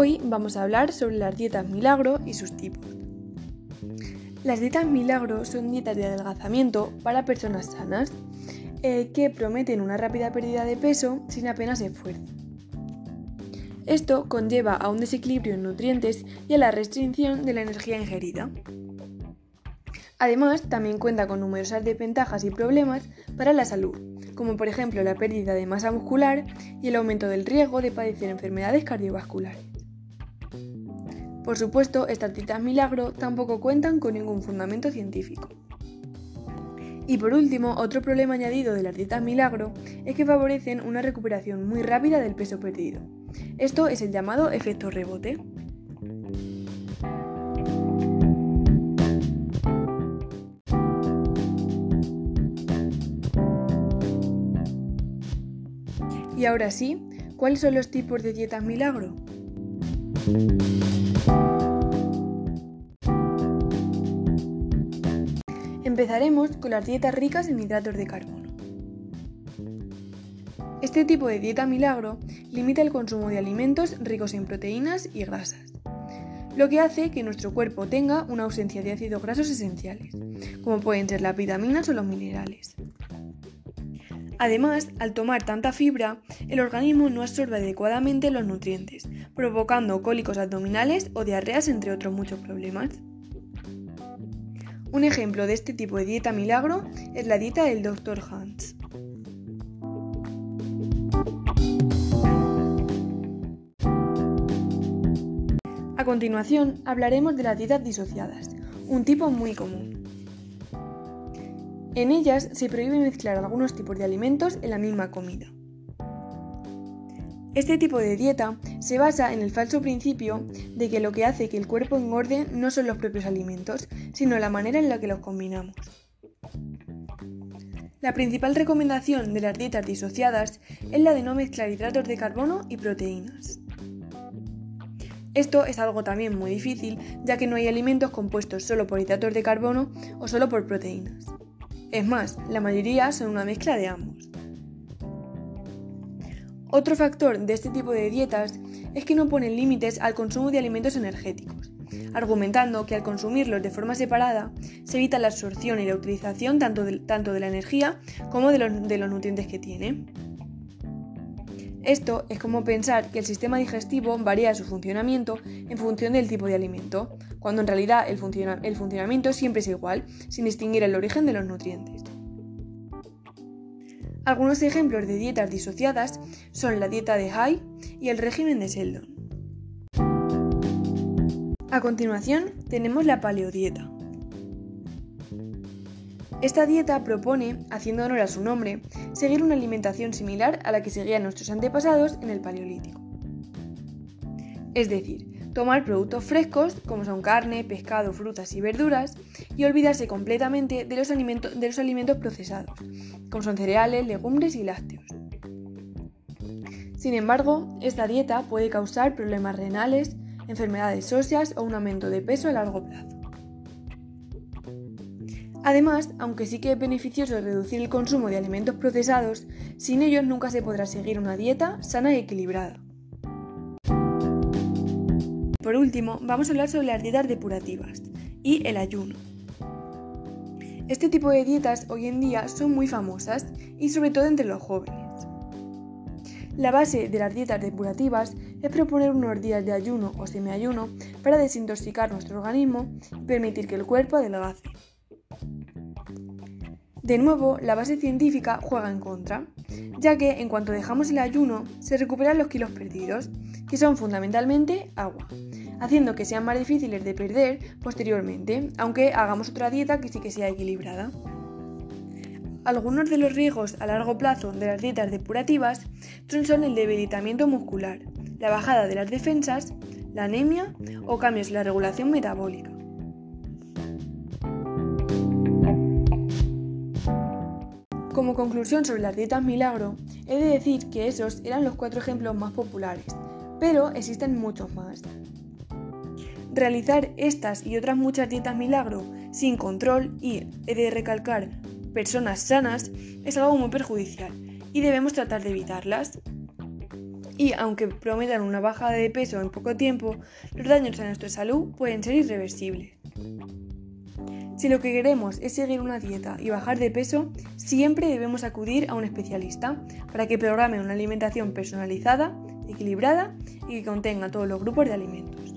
Hoy vamos a hablar sobre las dietas milagro y sus tipos. Las dietas milagro son dietas de adelgazamiento para personas sanas eh, que prometen una rápida pérdida de peso sin apenas esfuerzo. Esto conlleva a un desequilibrio en nutrientes y a la restricción de la energía ingerida. Además, también cuenta con numerosas desventajas y problemas para la salud, como por ejemplo la pérdida de masa muscular y el aumento del riesgo de padecer enfermedades cardiovasculares. Por supuesto, estas dietas milagro tampoco cuentan con ningún fundamento científico. Y por último, otro problema añadido de las dietas milagro es que favorecen una recuperación muy rápida del peso perdido. Esto es el llamado efecto rebote. Y ahora sí, ¿cuáles son los tipos de dietas milagro? Con las dietas ricas en hidratos de carbono. Este tipo de dieta milagro limita el consumo de alimentos ricos en proteínas y grasas, lo que hace que nuestro cuerpo tenga una ausencia de ácidos grasos esenciales, como pueden ser las vitaminas o los minerales. Además, al tomar tanta fibra, el organismo no absorbe adecuadamente los nutrientes, provocando cólicos abdominales o diarreas entre otros muchos problemas. Un ejemplo de este tipo de dieta milagro es la dieta del Dr. Hans. A continuación hablaremos de las dietas disociadas, un tipo muy común. En ellas se prohíbe mezclar algunos tipos de alimentos en la misma comida. Este tipo de dieta se basa en el falso principio de que lo que hace que el cuerpo engorde no son los propios alimentos, sino la manera en la que los combinamos. La principal recomendación de las dietas disociadas es la de no mezclar hidratos de carbono y proteínas. Esto es algo también muy difícil, ya que no hay alimentos compuestos solo por hidratos de carbono o solo por proteínas. Es más, la mayoría son una mezcla de ambos. Otro factor de este tipo de dietas es que no ponen límites al consumo de alimentos energéticos, argumentando que al consumirlos de forma separada se evita la absorción y la utilización tanto de, la energía como de los, de los nutrientes que tiene. Esto es como pensar que el sistema digestivo varía su funcionamiento en función del tipo de alimento, cuando en realidad el, funcionamiento siempre es igual, sin distinguir el origen de los nutrientes. Algunos ejemplos de dietas disociadas son la dieta de High y el régimen de Sheldon. A continuación tenemos la paleodieta. Esta dieta propone, haciendo honor a su nombre, seguir una alimentación similar a la que seguían nuestros antepasados en el Paleolítico. Es decir, tomar productos frescos, como son carne, pescado, frutas y verduras, y olvidarse completamente de los, alimentos, procesados, como son cereales, legumbres y lácteos. Sin embargo, esta dieta puede causar problemas renales, enfermedades óseas o un aumento de peso a largo plazo. Además, aunque sí que es beneficioso reducir el consumo de alimentos procesados, sin ellos nunca se podrá seguir una dieta sana y equilibrada. Por último, vamos a hablar sobre las dietas depurativas y el ayuno. Este tipo de dietas hoy en día son muy famosas y sobre todo entre los jóvenes. La base de las dietas depurativas es proponer unos días de ayuno o semiayuno para desintoxicar nuestro organismo y permitir que el cuerpo adelgace. De nuevo, la base científica juega en contra, ya que en cuanto dejamos el ayuno se recuperan los kilos perdidos, que son fundamentalmente agua, haciendo que sean más difíciles de perder posteriormente, aunque hagamos otra dieta que sí que sea equilibrada. Algunos de los riesgos a largo plazo de las dietas depurativas son el debilitamiento muscular, la bajada de las defensas, la anemia o cambios en la regulación metabólica. Como conclusión sobre las dietas milagro, he de decir que esos eran los cuatro ejemplos más populares, pero existen muchos más. Realizar estas y otras muchas dietas milagro sin control y, he de recalcar, personas sanas es algo muy perjudicial y debemos tratar de evitarlas. y aunque prometan una bajada de peso en poco tiempo, los daños a nuestra salud pueden ser irreversibles. Si lo que queremos es seguir una dieta y bajar de peso, siempre debemos acudir a un especialista para que programe una alimentación personalizada, equilibrada y que contenga todos los grupos de alimentos.